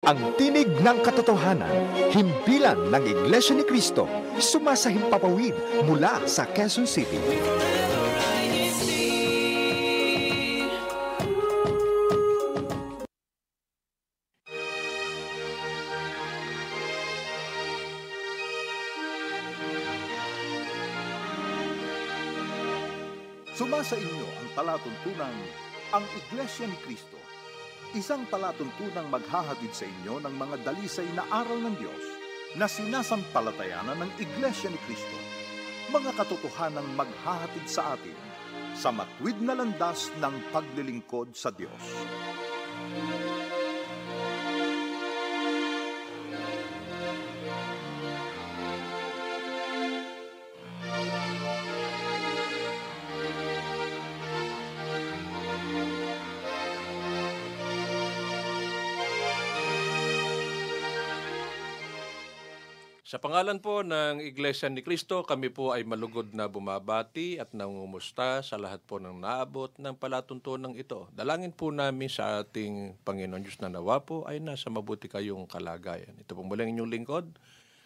Ang tinig ng katotohanan, himpilan ng Iglesia ni Cristo, sumasahimpapawid mula sa Quezon City. Sumasa inyo ang palatuntunang ang Iglesia ni Cristo. Isang palatuntunang maghahatid sa inyo ng mga dalisay na aral ng Diyos na sinasampalatayanan ng Iglesia ni Cristo. Mga katotohanang maghahatid sa atin sa matwid na landas ng paglilingkod sa Diyos. Sa pangalan po ng Iglesia ni Cristo, kami po ay malugod na bumabati at nangumusta sa lahat po ng naabot ng palatuntunan ito. Dalangin po namin sa ating Panginoon Diyos na nawa po ay nasa mabuti kayong kalagayan. Ito po muli ang inyong lingkod,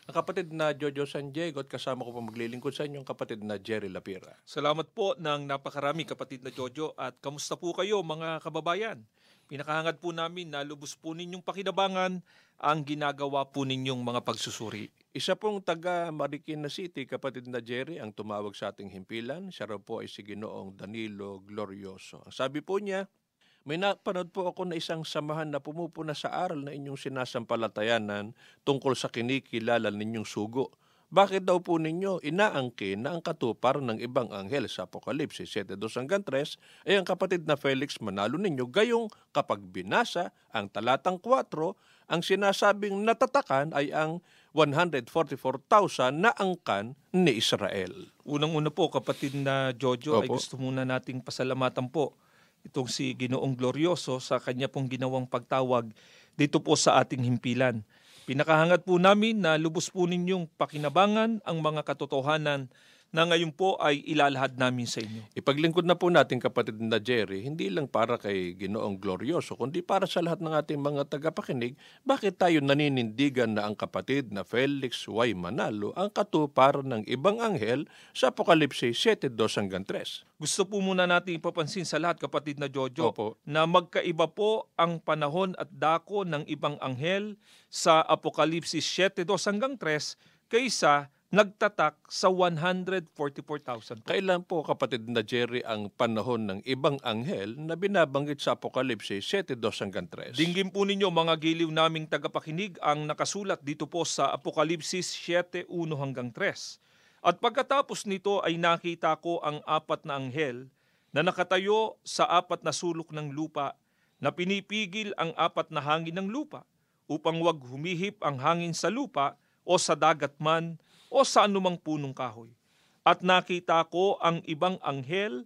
ang kapatid na Jojo San Diego at kasama ko po maglilingkod sa inyong kapatid na Jerry Lapira. Salamat po ng napakarami kapatid na Jojo at kamusta po kayo mga kababayan? Pinakahangad po namin na lubos po ninyong pakinabangan ang ginagawa po ninyong mga pagsusuri. Isa pong taga Marikina City, kapatid na Jerry, ang tumawag sa ating himpilan. Siya raw po ay si Ginoong Danilo Glorioso. Ang sabi po niya, may napanood po ako na isang samahan na pumupuna sa aral na inyong sinasampalatayanan tungkol sa kinikilala ninyong sugo. Bakit daw po ninyo inaangkin na ang katupar ng ibang anghel sa Apokalipsis 7.2 hanggang 3 ay ang kapatid na Felix Manalo ninyo gayong kapag binasa ang talatang 4, ang sinasabing natatakan ay ang 144,000 na angkan ni Israel. Unang-una po kapatid na Jojo ay Opo. gusto muna nating pasalamatan po itong si Ginoong Glorioso sa kanya pong ginawang pagtawag dito po sa ating himpilan. Pinakahangad po namin na lubos po ninyong pakinabangan ang mga katotohanan na ngayon po ay ilalahad namin sa inyo. Ipaglingkod na po natin kapatid na Jerry, hindi lang para kay Ginoong Glorioso, kundi para sa lahat ng ating mga tagapakinig, bakit tayo naninindigan na ang kapatid na Felix Y. Manalo ang katupar ng ibang anghel sa Apokalipsis 7.2 hanggang 3? Gusto po muna natin ipapansin sa lahat kapatid na Jojo Opo. na magkaiba po ang panahon at dako ng ibang anghel sa Apokalipsis 7.2 hanggang 3 kaysa nagtatak sa 144,000 po. Kailan po kapatid na Jerry ang panahon ng ibang anghel na binabanggit sa Apokalipsis 7.2 hanggang 3? Dinggin po ninyo mga giliw naming tagapakinig ang nakasulat dito po sa Apokalipsis 7.1 hanggang 3. At pagkatapos nito ay nakita ko ang apat na anghel na nakatayo sa apat na sulok ng lupa na pinipigil ang apat na hangin ng lupa upang wag humihip ang hangin sa lupa o sa dagat man o sa anumang punong kahoy. At nakita ko ang ibang anghel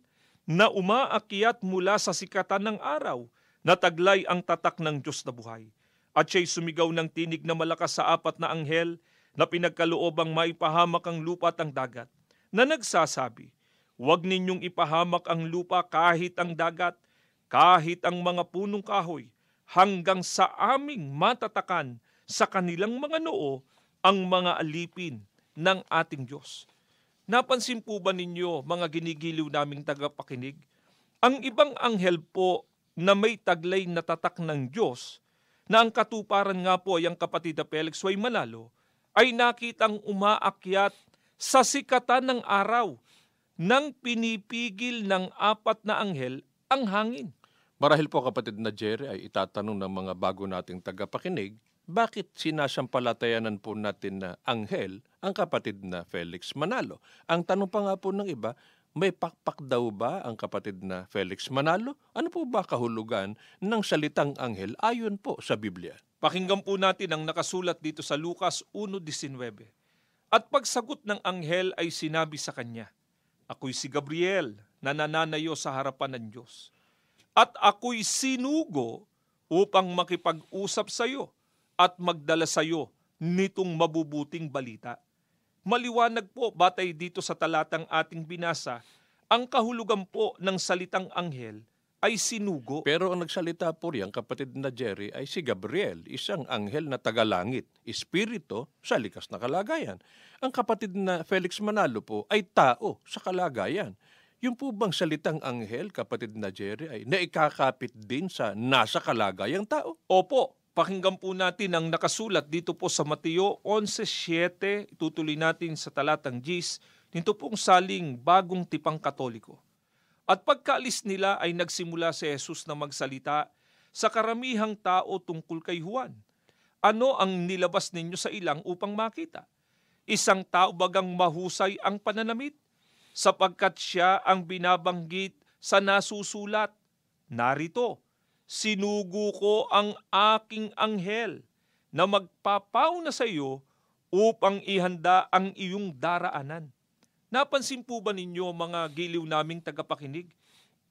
na umaakyat mula sa sikatan ng araw na taglay ang tatak ng Diyos na buhay. At siya'y sumigaw ng tinig na malakas sa apat na anghel na pinagkaloobang maipahamak ang lupa at ang dagat, na nagsasabi, Huwag ninyong ipahamak ang lupa kahit ang dagat, kahit ang mga punong kahoy, hanggang sa aming matatakan sa kanilang mga noo ang mga alipin ng ating Diyos. Napansin po ba ninyo, mga ginigiliw naming tagapakinig, ang ibang anghel po na may taglay na tatak ng Diyos, na ang katuparan nga po ay ang kapatid na Felix Way Manalo, ay nakitang umaakyat sa sikatan ng araw nang pinipigil ng apat na anghel ang hangin. Marahil po kapatid na Jerry ay itatanong ng mga bago nating tagapakinig, bakit sinasampalatayanan po natin na anghel ang kapatid na Felix Manalo? Ang tanong pa nga po ng iba, may pakpak daw ba ang kapatid na Felix Manalo? Ano po ba kahulugan ng salitang anghel ayon po sa Biblia? Pakinggan po natin ang nakasulat dito sa Lucas 1.19. At pagsagot ng anghel ay sinabi sa kanya, Ako'y si Gabriel na nananayo sa harapan ng Diyos. At ako'y sinugo upang makipag-usap sa iyo at magdala sa iyo nitong mabubuting balita. Maliwanag po batay dito sa talatang ating binasa ang kahulugan po ng salitang anghel ay sinugo. Pero ang nagsalita po riyan, kapatid na Jerry, ay si Gabriel, isang anghel na tagalangit, espirito sa likas na kalagayan. Ang kapatid na Felix Manalo po ay tao sa kalagayan. Yung po bang salitang anghel, kapatid na Jerry, ay naikakapit din sa nasa kalagayang tao? Opo, pakinggan po natin ang nakasulat dito po sa Mateo 11.7, itutuloy natin sa talatang Gis, nito pong saling bagong tipang katoliko. At pagkaalis nila ay nagsimula si Jesus na magsalita sa karamihang tao tungkol kay Juan. Ano ang nilabas ninyo sa ilang upang makita? Isang tao bagang mahusay ang pananamit sapagkat siya ang binabanggit sa nasusulat. Narito, sinugo ko ang aking anghel na magpapauna sa iyo upang ihanda ang iyong daraanan. Napansin po ba ninyo mga giliw naming tagapakinig?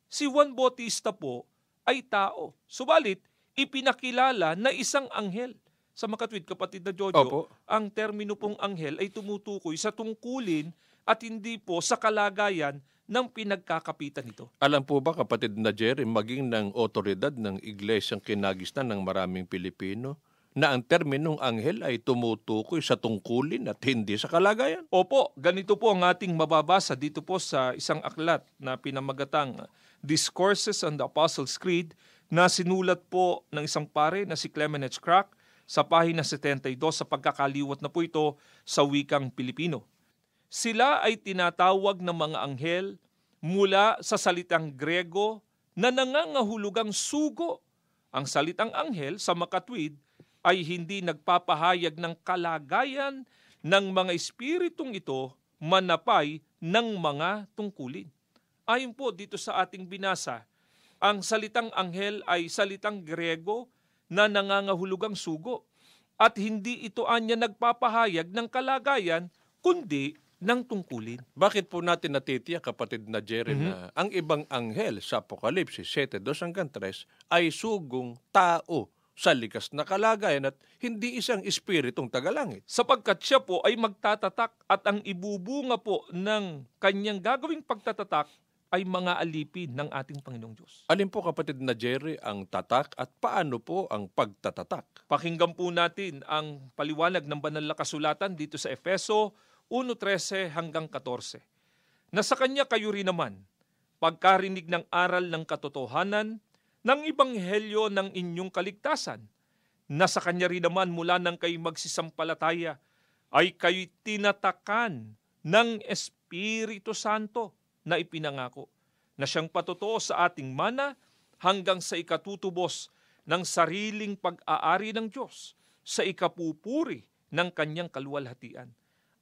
Si Juan Bautista po ay tao. Subalit, ipinakilala na isang anghel. Sa makatwid kapatid na Jojo, Opo. ang termino pong anghel ay tumutukoy sa tungkulin at hindi po sa kalagayan ng pinagkakapitan nito. Alam po ba, kapatid na Jerry, maging ng otoridad ng iglesyang kinagisnan ng maraming Pilipino, na ang terminong anghel ay tumutukoy sa tungkulin at hindi sa kalagayan? Opo, ganito po ang ating mababasa dito po sa isang aklat na pinamagatang Discourses on the Apostles' Creed na sinulat po ng isang pare na si Clement H. Crack sa pahina 72 sa pagkakaliwat na po ito sa wikang Pilipino. Sila ay tinatawag ng mga anghel mula sa salitang Grego na nangangahulugang sugo. Ang salitang anghel sa makatwid ay hindi nagpapahayag ng kalagayan ng mga espiritong ito manapay ng mga tungkulin. Ayon po dito sa ating binasa, ang salitang anghel ay salitang Grego na nangangahulugang sugo at hindi ito anya nagpapahayag ng kalagayan kundi ng tungkulin. Bakit po natin natitiyak, kapatid na Jerry, na ang ibang anghel sa Apokalipsis 7.2 hanggang 3 ay sugong tao sa likas na kalagayan at hindi isang espiritong tagalangit. sapagkat siya po ay magtatatak at ang ibubunga po ng kanyang gagawing pagtatatak ay mga alipin ng ating Panginoong Diyos. Alin po kapatid na Jerry ang tatak at paano po ang pagtatatak? Pakinggan po natin ang paliwanag ng banal na kasulatan dito sa Efeso 1.13 hanggang 14. Na sa kanya kayo rin naman, pagkarinig ng aral ng katotohanan, ng ibanghelyo ng inyong kaligtasan, na sa kanya rin naman mula nang kayo magsisampalataya, ay kayo tinatakan ng Espiritu Santo na ipinangako, na siyang patotoo sa ating mana hanggang sa ikatutubos ng sariling pag-aari ng Diyos sa ikapupuri ng kanyang kaluwalhatian.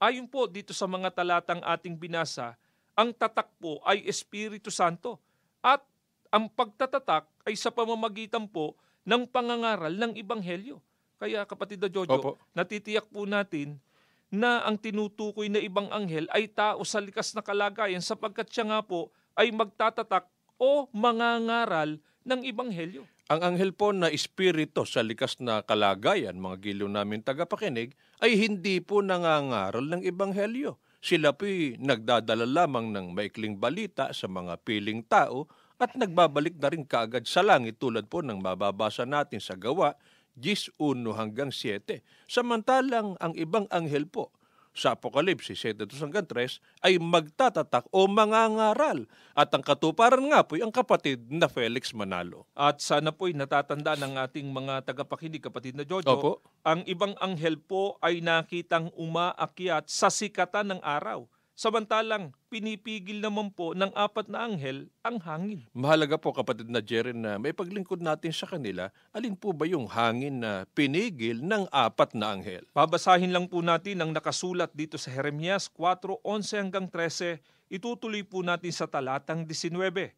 Ayon po dito sa mga talatang ating binasa, ang tatak po ay Espiritu Santo at ang pagtatatak ay sa pamamagitan po ng pangangaral ng Ibanghelyo. Kaya kapatid na Jojo, Opo. natitiyak po natin na ang tinutukoy na ibang anghel ay tao sa likas na kalagayan sapagkat siya nga po ay magtatatak o mangangaral ng Ibanghelyo. Ang anghel po na espiritu sa likas na kalagayan, mga giliw namin tagapakinig, ay hindi po nangangaral ng ebanghelyo. Sila po'y nagdadala lamang ng maikling balita sa mga piling tao at nagbabalik na rin kaagad sa langit tulad po ng mababasa natin sa gawa 10.1 hanggang 7. Samantalang ang ibang anghel po sa Apokalipsis 7 hanggang 3 ay magtatatak o mangangaral. At ang katuparan nga po ang kapatid na Felix Manalo. At sana po'y natatanda ng ating mga tagapakinig, kapatid na Jojo, Opo. ang ibang anghel po ay nakitang umaakyat sa sikatan ng araw. Samantalang pinipigil naman po ng apat na anghel ang hangin. Mahalaga po kapatid na Jerry na may paglingkod natin sa kanila, alin po ba yung hangin na pinigil ng apat na anghel? Babasahin lang po natin ang nakasulat dito sa Jeremias 4:11 hanggang 13. Itutuloy po natin sa talatang 19.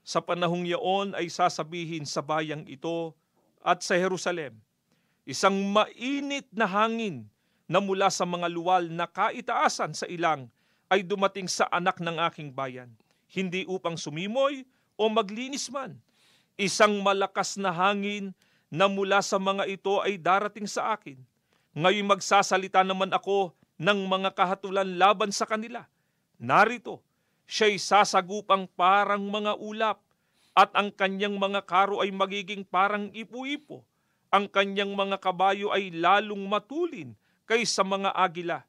Sa panahong yaon ay sasabihin sa bayang ito at sa Jerusalem, isang mainit na hangin na mula sa mga luwal na kaitaasan sa ilang ay dumating sa anak ng aking bayan, hindi upang sumimoy o maglinis man. Isang malakas na hangin na mula sa mga ito ay darating sa akin. Ngayon magsasalita naman ako ng mga kahatulan laban sa kanila. Narito, siya'y sasagupang parang mga ulap at ang kanyang mga karo ay magiging parang ipo-ipo. Ang kanyang mga kabayo ay lalong matulin kaysa mga agila.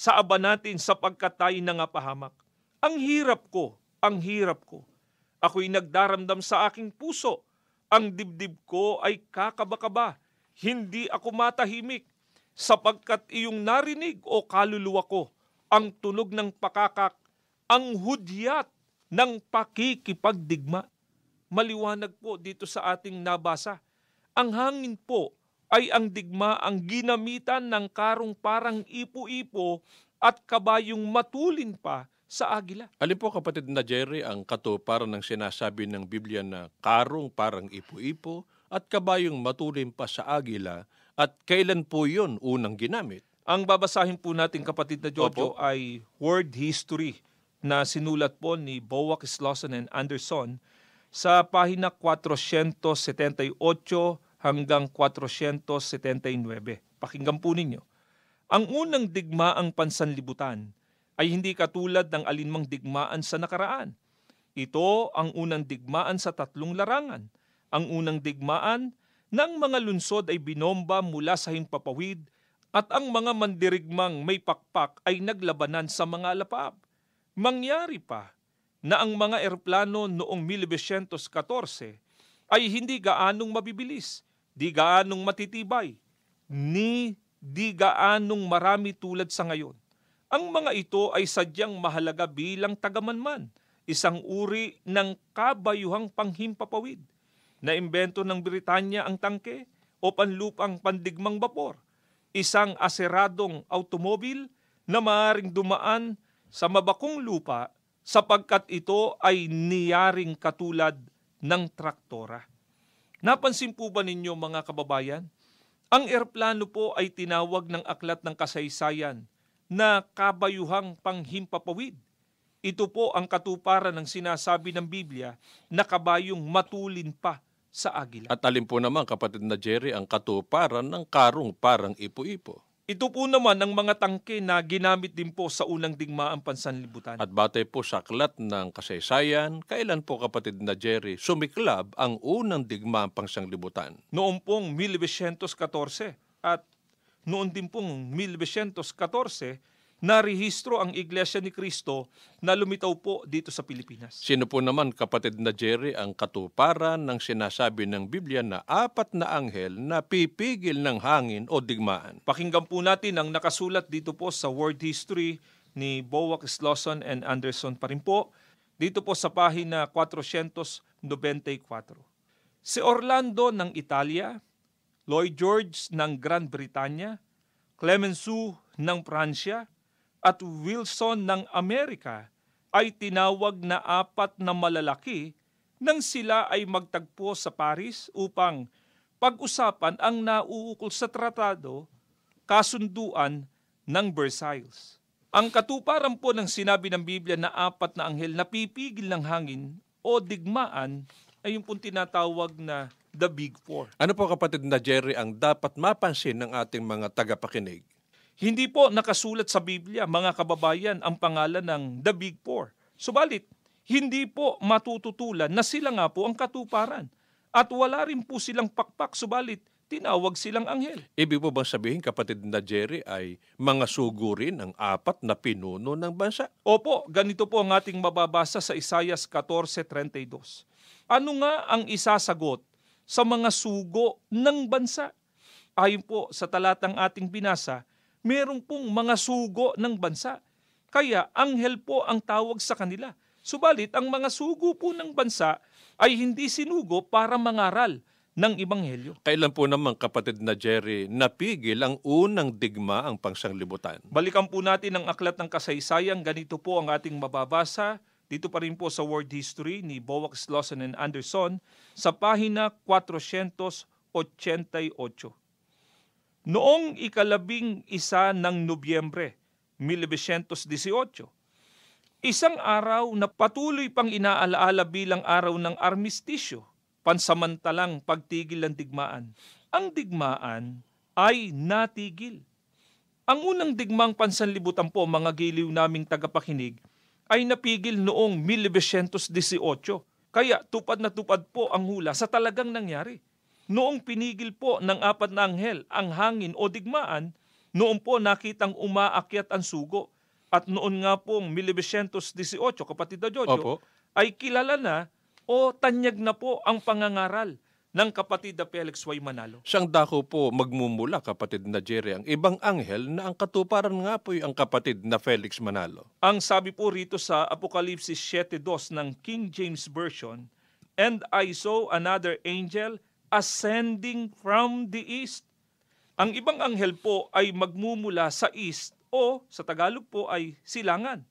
Sa aba natin sapagkat tayo nangapahamak. Ang hirap ko, ang hirap ko. Ako'y nagdaramdam sa aking puso. Ang dibdib ko ay kakabakaba. Hindi ako matahimik sapagkat iyong narinig o kaluluwa ko ang tunog ng pakakak, ang hudyat ng pakikipagdigma. Maliwanag po dito sa ating nabasa. Ang hangin po ay ang digma ang ginamitan ng karong parang ipo-ipo at kabayong matulin pa sa agila. Alin po kapatid na Jerry ang katuparan ng sinasabi ng Biblia na karong parang ipo-ipo at kabayong matulin pa sa agila at kailan po yun unang ginamit? Ang babasahin po natin kapatid na Opo. Jojo ay word history na sinulat po ni Boak Slauson and Anderson sa pahina 478 hanggang 479. Pakinggan po ninyo. Ang unang digmaang pansanlibutan ay hindi katulad ng alinmang digmaan sa nakaraan. Ito ang unang digmaan sa tatlong larangan. Ang unang digmaan ng mga lunsod ay binomba mula sa himpapawid at ang mga mandirigmang may pakpak ay naglabanan sa mga alapab. Mangyari pa na ang mga eroplano noong 1914 ay hindi gaanong mabibilis, di gaanong matitibay, ni di gaanong marami tulad sa ngayon. Ang mga ito ay sadyang mahalaga bilang tagamanman, isang uri ng kabayuhang panghimpapawid. Naimbento ng Britanya ang tangke o panlupang pandigmang bapor, isang aseradong automobil na maaaring dumaan sa mabakong lupa sapagkat ito ay niyaring katulad ng traktora. Napansin po ba ninyo mga kababayan? Ang eroplano po ay tinawag ng aklat ng kasaysayan na kabayuhang panghimpapawid. Ito po ang katuparan ng sinasabi ng Biblia na kabayong matulin pa sa agila. At alin po naman kapatid na Jerry ang katuparan ng karong parang ipo-ipo? Ito po naman ang mga tangke na ginamit din po sa unang digmaang pansanlibutan. At batay po sa aklat ng kasaysayan, kailan po kapatid na Jerry sumiklab ang unang digmaang pangsanglibutan? noong pong 1914 at noon din pong 1914 narehistro ang Iglesia ni Cristo na lumitaw po dito sa Pilipinas. Sino po naman kapatid na Jerry ang katuparan ng sinasabi ng Biblia na apat na anghel na pipigil ng hangin o digmaan? Pakinggan po natin ang nakasulat dito po sa World History ni Boak Slauson and Anderson pa rin po. Dito po sa pahina 494. Si Orlando ng Italia, Lloyd George ng Gran Britanya, Clemenceau ng Pransya, at Wilson ng Amerika ay tinawag na apat na malalaki nang sila ay magtagpo sa Paris upang pag-usapan ang nauukol sa tratado, kasunduan ng Versailles. Ang katuparan po ng sinabi ng Biblia na apat na anghel na pipigil ng hangin o digmaan ay yung pong tinatawag na the Big Four. Ano po kapatid na Jerry ang dapat mapansin ng ating mga tagapakinig? Hindi po nakasulat sa Biblia, mga kababayan, ang pangalan ng The Big Four. Subalit, hindi po matututulan na sila nga po ang katuparan. At wala rin po silang pakpak, subalit tinawag silang anghel. Ibig po bang sabihin kapatid na Jerry ay mga sugo rin ang apat na pinuno ng bansa? Opo, ganito po ang ating mababasa sa Isayas 14.32. Ano nga ang isasagot sa mga sugo ng bansa? Ayon po sa talatang ating binasa, meron pong mga sugo ng bansa. Kaya anghel po ang tawag sa kanila. Subalit ang mga sugo po ng bansa ay hindi sinugo para mangaral ng Ibanghelyo. Kailan po naman kapatid na Jerry napigil ang unang digma ang pangsanglibutan? Balikan po natin ang aklat ng kasaysayan. Ganito po ang ating mababasa. Dito pa rin po sa World History ni Boak Slauson and Anderson sa pahina 488. Noong ikalabing isa ng Nobyembre 1918, isang araw na patuloy pang inaalaala bilang araw ng armistisyo, pansamantalang pagtigil ng digmaan. Ang digmaan ay natigil. Ang unang digmang pansanlibutan po, mga giliw naming tagapakinig, ay napigil noong 1918. Kaya tupad na tupad po ang hula sa talagang nangyari. Noong pinigil po ng apat na anghel ang hangin o digmaan, noon po nakitang umaakyat ang sugo. At noon nga pong 1918, kapatid na Jojo, Opo. ay kilala na o tanyag na po ang pangangaral ng kapatid na Felix Y. Manalo. Siyang dako po magmumula, kapatid na Jerry, ang ibang anghel na ang katuparan nga po ang kapatid na Felix Manalo. Ang sabi po rito sa Apokalipsis 7.2 ng King James Version, And I saw another angel ascending from the east. Ang ibang anghel po ay magmumula sa east o sa Tagalog po ay silangan.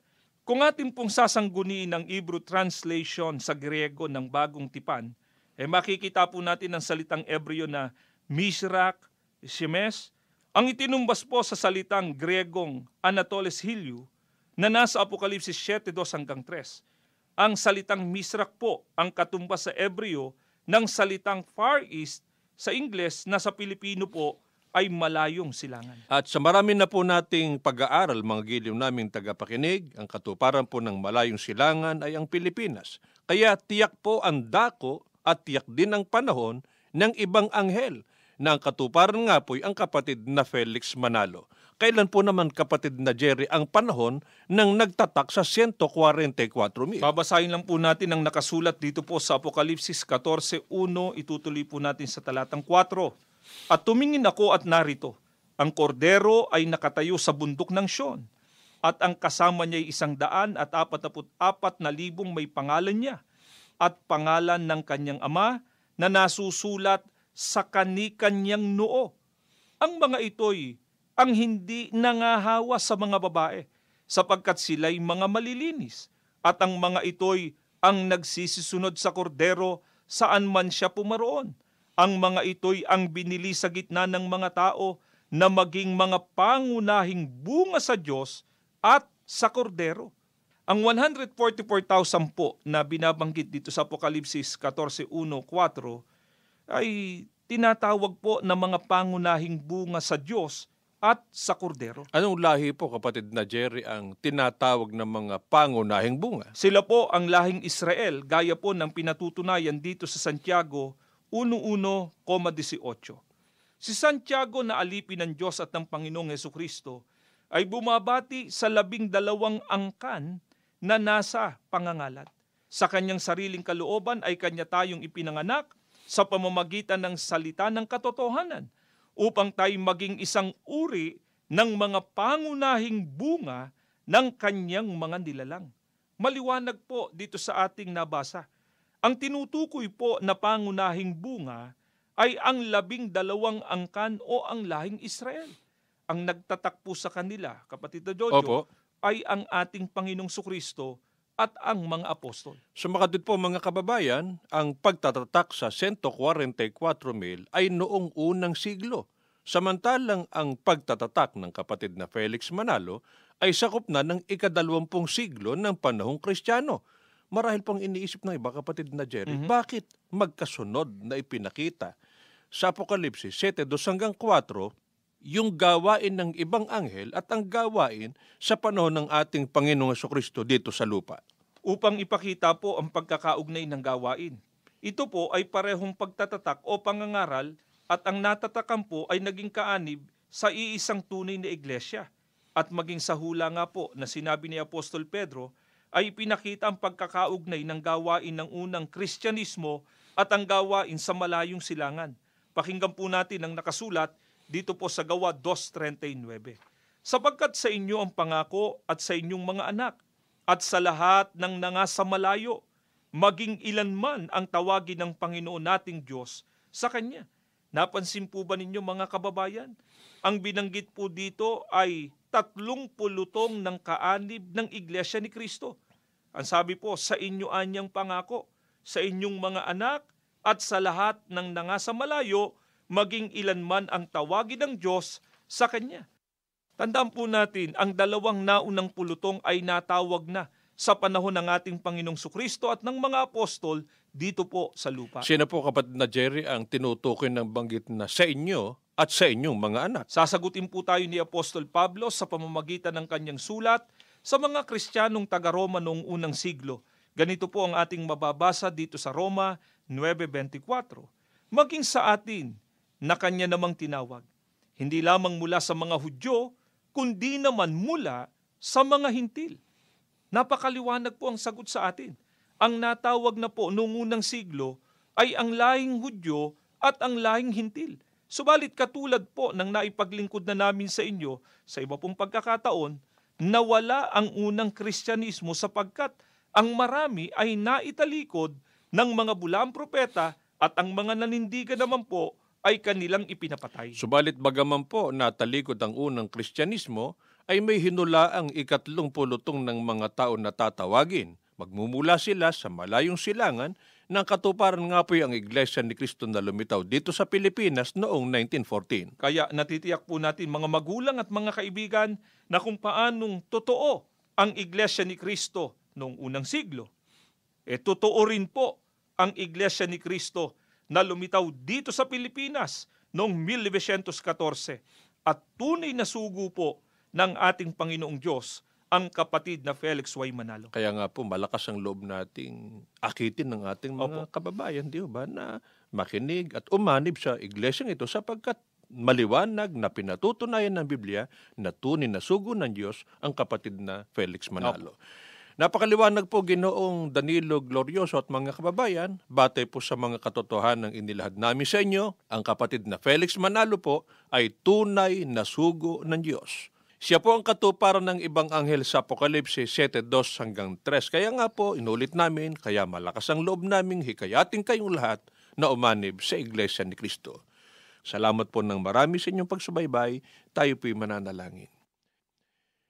Kung atin pong sasangguniin ng Hebrew translation sa Griego ng Bagong Tipan, eh makikita po natin ang salitang Ebreo na Mishrak, Shemes, ang itinumbas po sa salitang Gregong Anatoles Hilyu na nasa Apokalipsis 7.2 hanggang 3. Ang salitang Misrak po ang katumbas sa Ebreo ng salitang Far East sa Ingles na sa Pilipino po ay malayong silangan. At sa marami na po nating pag-aaral, mga giliw naming tagapakinig, ang katuparan po ng malayong silangan ay ang Pilipinas. Kaya tiyak po ang dako at tiyak din ang panahon ng ibang anghel na ang katuparan nga po ay ang kapatid na Felix Manalo. Kailan po naman kapatid na Jerry ang panahon ng nagtatak sa 144 mil? Babasahin lang po natin ang nakasulat dito po sa Apokalipsis 14.1, itutuloy po natin sa talatang 4. At tumingin ako at narito, ang kordero ay nakatayo sa bundok ng Sion, at ang kasama niya ay isang daan at apat na libong may pangalan niya, at pangalan ng kanyang ama na nasusulat sa kani-kanyang noo. Ang mga ito'y ang hindi nangahawa sa mga babae, sapagkat sila'y mga malilinis, at ang mga ito'y ang nagsisisunod sa kordero saan man siya pumaroon. Ang mga ito'y ang binili sa gitna ng mga tao na maging mga pangunahing bunga sa Diyos at sa kordero. Ang 144,000 po na binabanggit dito sa Apokalipsis 14.1.4 ay tinatawag po na mga pangunahing bunga sa Diyos at sa kordero. Anong lahi po kapatid na Jerry ang tinatawag ng mga pangunahing bunga? Sila po ang lahing Israel gaya po ng pinatutunayan dito sa Santiago 1.1,18. Si Santiago na alipin ng Diyos at ng Panginoong Heso Kristo ay bumabati sa labing dalawang angkan na nasa pangangalat. Sa kanyang sariling kalooban ay kanya tayong ipinanganak sa pamamagitan ng salita ng katotohanan upang tayo maging isang uri ng mga pangunahing bunga ng kanyang mga nilalang. Maliwanag po dito sa ating nabasa. Ang tinutukoy po na pangunahing bunga ay ang labing dalawang angkan o ang lahing Israel. Ang nagtatak po sa kanila, kapatid na Jojo, Opo. ay ang ating Panginoong Sukristo at ang mga apostol. So makatid po mga kababayan, ang pagtatatak sa 144 mil ay noong unang siglo. Samantalang ang pagtatatak ng kapatid na Felix Manalo ay sakop na ng ikadalawampung siglo ng panahong kristyano. Marahil pong iniisip ng iba kapatid na Jerry, bakit magkasunod na ipinakita sa Apokalipsis 7, 2 hanggang 4 yung gawain ng ibang anghel at ang gawain sa panahon ng ating Panginoong Kristo dito sa lupa. upang ipakita po ang pagkakaugnay ng gawain. Ito po ay parehong pagtatatak o pangangaral at ang natatakan po ay naging kaanib sa iisang tunay na iglesia. At maging sa hula nga po na sinabi ni Apostol Pedro ay pinakita ang pagkakaugnay ng gawain ng unang Kristyanismo at ang gawain sa malayong silangan. Pakinggan po natin ang nakasulat dito po sa Gawa 2.39. Sapagkat sa inyo ang pangako at sa inyong mga anak at sa lahat ng nangasa malayo, maging ilan man ang tawagin ng Panginoon nating Diyos sa Kanya. Napansin po ba ninyo mga kababayan? Ang binanggit po dito ay tatlong pulutong ng kaanib ng Iglesia ni Kristo. Ang sabi po, sa inyo anyang pangako, sa inyong mga anak, at sa lahat ng nangasa malayo, maging ilan man ang tawagin ng Diyos sa Kanya. Tandaan po natin, ang dalawang naunang pulutong ay natawag na sa panahon ng ating Panginoong Sukristo at ng mga apostol dito po sa lupa. Sino po kapatid na Jerry ang tinutukoy ng banggit na sa inyo at sa inyong mga anak? Sasagutin po tayo ni Apostol Pablo sa pamamagitan ng kanyang sulat sa mga Kristiyanong taga-Roma noong unang siglo. Ganito po ang ating mababasa dito sa Roma 9.24. Maging sa atin na kanya namang tinawag, hindi lamang mula sa mga Hudyo, kundi naman mula sa mga hintil. Napakaliwanag po ang sagot sa atin. Ang natawag na po noong unang siglo ay ang lahing Hudyo at ang lahing hintil. Subalit katulad po ng naipaglingkod na namin sa inyo sa iba pong pagkakataon, nawala ang unang Kristyanismo sapagkat ang marami ay naitalikod ng mga bulang propeta at ang mga nanindigan naman po ay kanilang ipinapatay. Subalit bagaman po natalikod ang unang Kristyanismo, ay may hinula ang ikatlong pulutong ng mga tao na tatawagin. Magmumula sila sa malayong silangan ng katuparan nga po ang Iglesia ni Cristo na lumitaw dito sa Pilipinas noong 1914. Kaya natitiyak po natin mga magulang at mga kaibigan na kung paanong totoo ang Iglesia ni Kristo noong unang siglo. E totoo rin po ang Iglesia ni Kristo na lumitaw dito sa Pilipinas noong 1914 at tunay na sugo po ng ating Panginoong Diyos ang kapatid na Felix Y. Manalo. Kaya nga po malakas ang loob nating akitin ng ating mga kababayan, di ba, na makinig at umanib sa iglesyang ito sapagkat maliwanag na pinatutunayan ng Biblia na tunay na sugo ng Diyos ang kapatid na Felix Manalo. Napakaliwanag po ginoong Danilo Glorioso at mga kababayan, batay po sa mga katotohanan ng inilahad namin sa inyo, ang kapatid na Felix Manalo po ay tunay na sugo ng Diyos. Siya po ang katuparan ng ibang anghel sa Apokalipse 7.2 hanggang 3. Kaya nga po, inulit namin, kaya malakas ang loob naming hikayatin kayong lahat na umanib sa Iglesia ni Kristo. Salamat po ng marami sa inyong pagsubaybay. Tayo po'y mananalangin.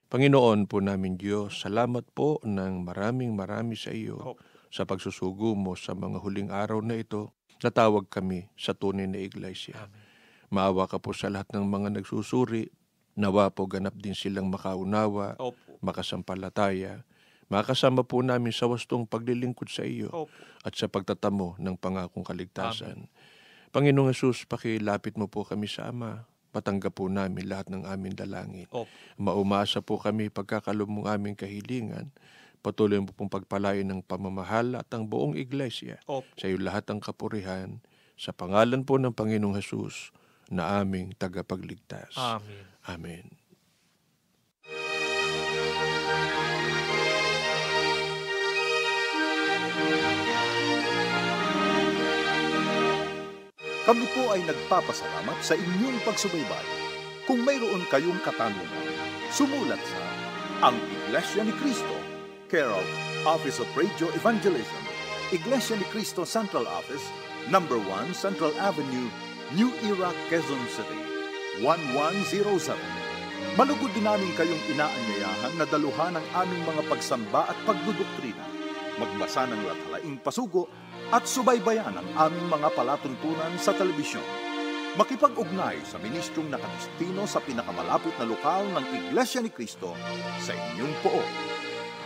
Panginoon po namin Diyos, salamat po ng maraming marami sa iyo sa pagsusugo mo sa mga huling araw na ito. Natawag kami sa tunay na iglesia. Amen. Maawa ka po sa lahat ng mga nagsusuri. Nawa po ganap din silang makaunawa, Opo. makasampalataya. Makasama po namin sa wastong paglilingkod sa iyo Opo. at sa pagtatamo ng pangakong kaligtasan. Panginoong Jesus, pakilapit mo po kami sa Ama. Patanggap po namin lahat ng aming dalangin. Opo. Maumasa po kami pagkakalob mong aming kahilingan. Patuloy mo pong pagpalain ng pamamahal at ang buong iglesia. Opo. Sa iyo lahat ang kapurihan. Sa pangalan po ng Panginoong Jesus na aming tagapagligtas. Amen. Amen. Kami po ay nagpapasalamat sa inyong pagsubaybay. Kung mayroon kayong katanungan, sumulat sa Ang Iglesia ni Cristo, care of Office of Radio Evangelism, Iglesia ni Cristo Central Office, Number 1 Central Avenue, New Era, Quezon City, 1107. Malugod din namin kayong inaanyayahan na daluhan ang aming mga pagsamba at pagdudoktrina. Magbasa ng lathalaing pasugo at subaybayan ang aming mga palatuntunan sa telebisyon. Makipag-ugnay sa ministrong nakadistino sa pinakamalapit na lokal ng Iglesia ni Cristo sa inyong poon.